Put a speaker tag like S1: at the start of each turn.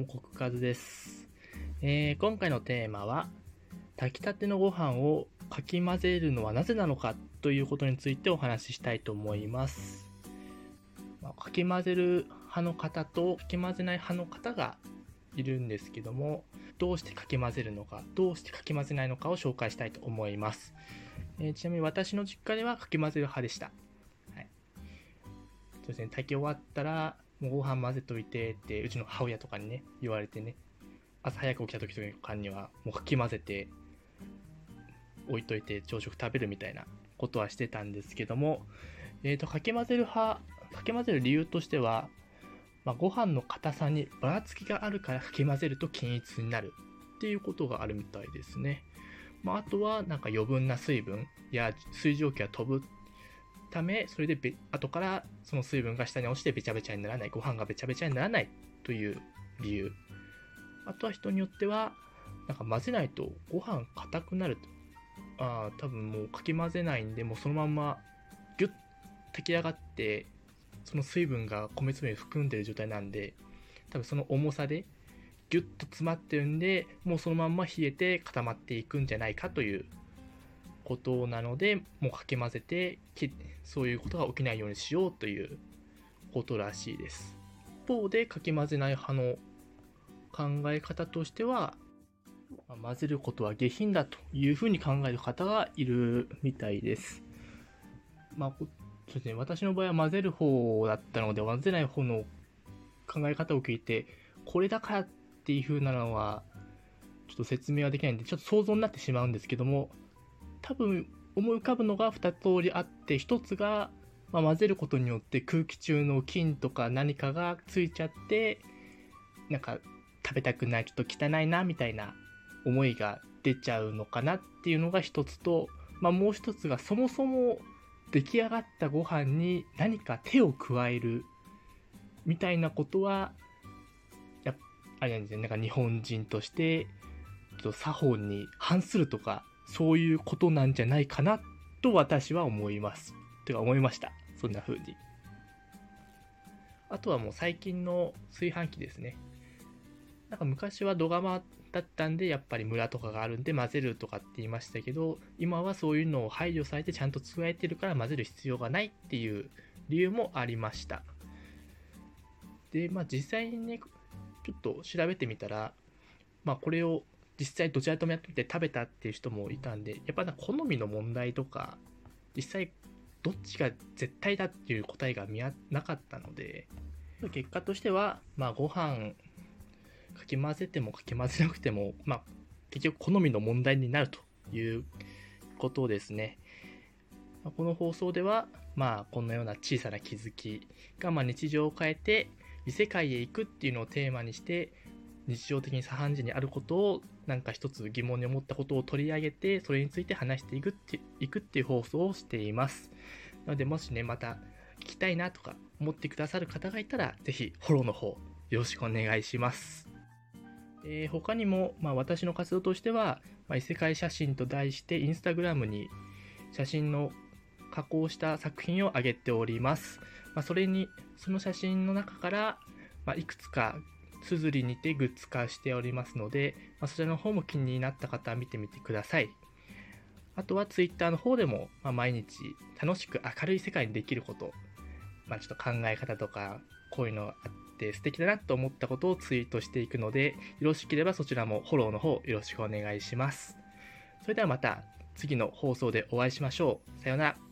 S1: も、国和です。えー、今回のテーマは、炊きたてのご飯をかき混ぜるのはなぜなのかということについてお話ししたいと思います。まあ、かき混ぜる派の方とかき混ぜない派の方がいるんですけども、どうしてかき混ぜるのか、どうしてかき混ぜないのかを紹介したいと思います。えー、ちなみに私の実家ではかき混ぜる派でした。はい。そうですね、炊き終わったら、もうご飯混ぜといてって、うちの母親とかにね、言われてね、朝早く起きた時とかには、もうかき混ぜて、置いといて朝食食べるみたいなことはしてたんですけども、えっ、ー、と、かき混ぜる派、かき混ぜる理由としては、まあ、ご飯の硬さにばらつきがあるからかき混ぜると均一になるっていうことがあるみたいですね。まあ、あとはなんか余分な水分や水蒸気が飛ぶため、それでべ後からその水分が下に落ちてべちゃべちゃにならない、ご飯がべちゃべちゃにならないという理由。あとは人によっては、なんか混ぜないとご飯硬くなると。ああ、多分もうかき混ぜないんで、もうそのまんまギュッ炊き上がって、その水分が米粒に含んでる状態なんで、多分その重さでギュッと詰まってるんで、もうそのまんま冷えて固まっていくんじゃないかということなので、もうかき混ぜて、そういうことが起きないようにしようということらしいです。一方で、かき混ぜない派の考え方としては、混ぜることは下品だというふうに考える方がいるみたいです。まあ、そうですね、私の場合は混ぜる方だったので、混ぜない方の考え方を聞いて、これだからっていう風なのは、ちょっと説明はできないんで、ちょっと想像になってしまうんですけども、多分思い浮かぶのが2通りあって1つが、まあ、混ぜることによって空気中の菌とか何かがついちゃってなんか食べたくないちょっと汚いなみたいな思いが出ちゃうのかなっていうのが1つと、まあ、もう1つがそもそも出来上がったご飯に何か手を加えるみたいなことはやあれなんですね。なんか日本人としてちょっと作法に反するとかそういうことなんじゃないかなと私は思います。てか思いました。そんな風に。あとはもう最近の炊飯器ですね。なんか昔は土釜だったんで、やっぱりムラとかがあるんで混ぜるとかって言いましたけど、今はそういうのを排除されてちゃんと加えてるから混ぜる必要がないっていう理由もありました。で、まあ実際にね、ちょっと調べてみたら、まあこれを実際どちらともやってみて食べたっていう人もいたんで、やっぱな好みの問題とか、実際どっちが絶対だっていう答えが見なかったので、結果としては、まあご飯かき混ぜてもかき混ぜなくても、まあ結局好みの問題になるということですね。この放送では、まあこのような小さな気づきが、まあ、日常を変えて異世界へ行くっていうのをテーマにして日常的に左半時にあることをなんか一つ疑問に思ったことを取り上げてそれについて話していくっていくっていう放送をしていますなのでもしねまた聞きたいなとか思ってくださる方がいたら是非フォローの方よろしくお願いしますえー、他にも、まあ、私の活動としては、まあ、異世界写真と題してインスタグラムに写真の加工した作品を上げております。まあ、それに、その写真の中から、まあ、いくつかすずりにてグッズ化しておりますので、まあ、そちらの方も気になった方は見てみてください。あとは Twitter の方でも、まあ、毎日楽しく明るい世界にできること、まあ、ちょっと考え方とか、こういうのあって素敵だなと思ったことをツイートしていくので、よろしければそちらもフォローの方よろしくお願いします。それではまた次の放送でお会いしましょう。さようなら。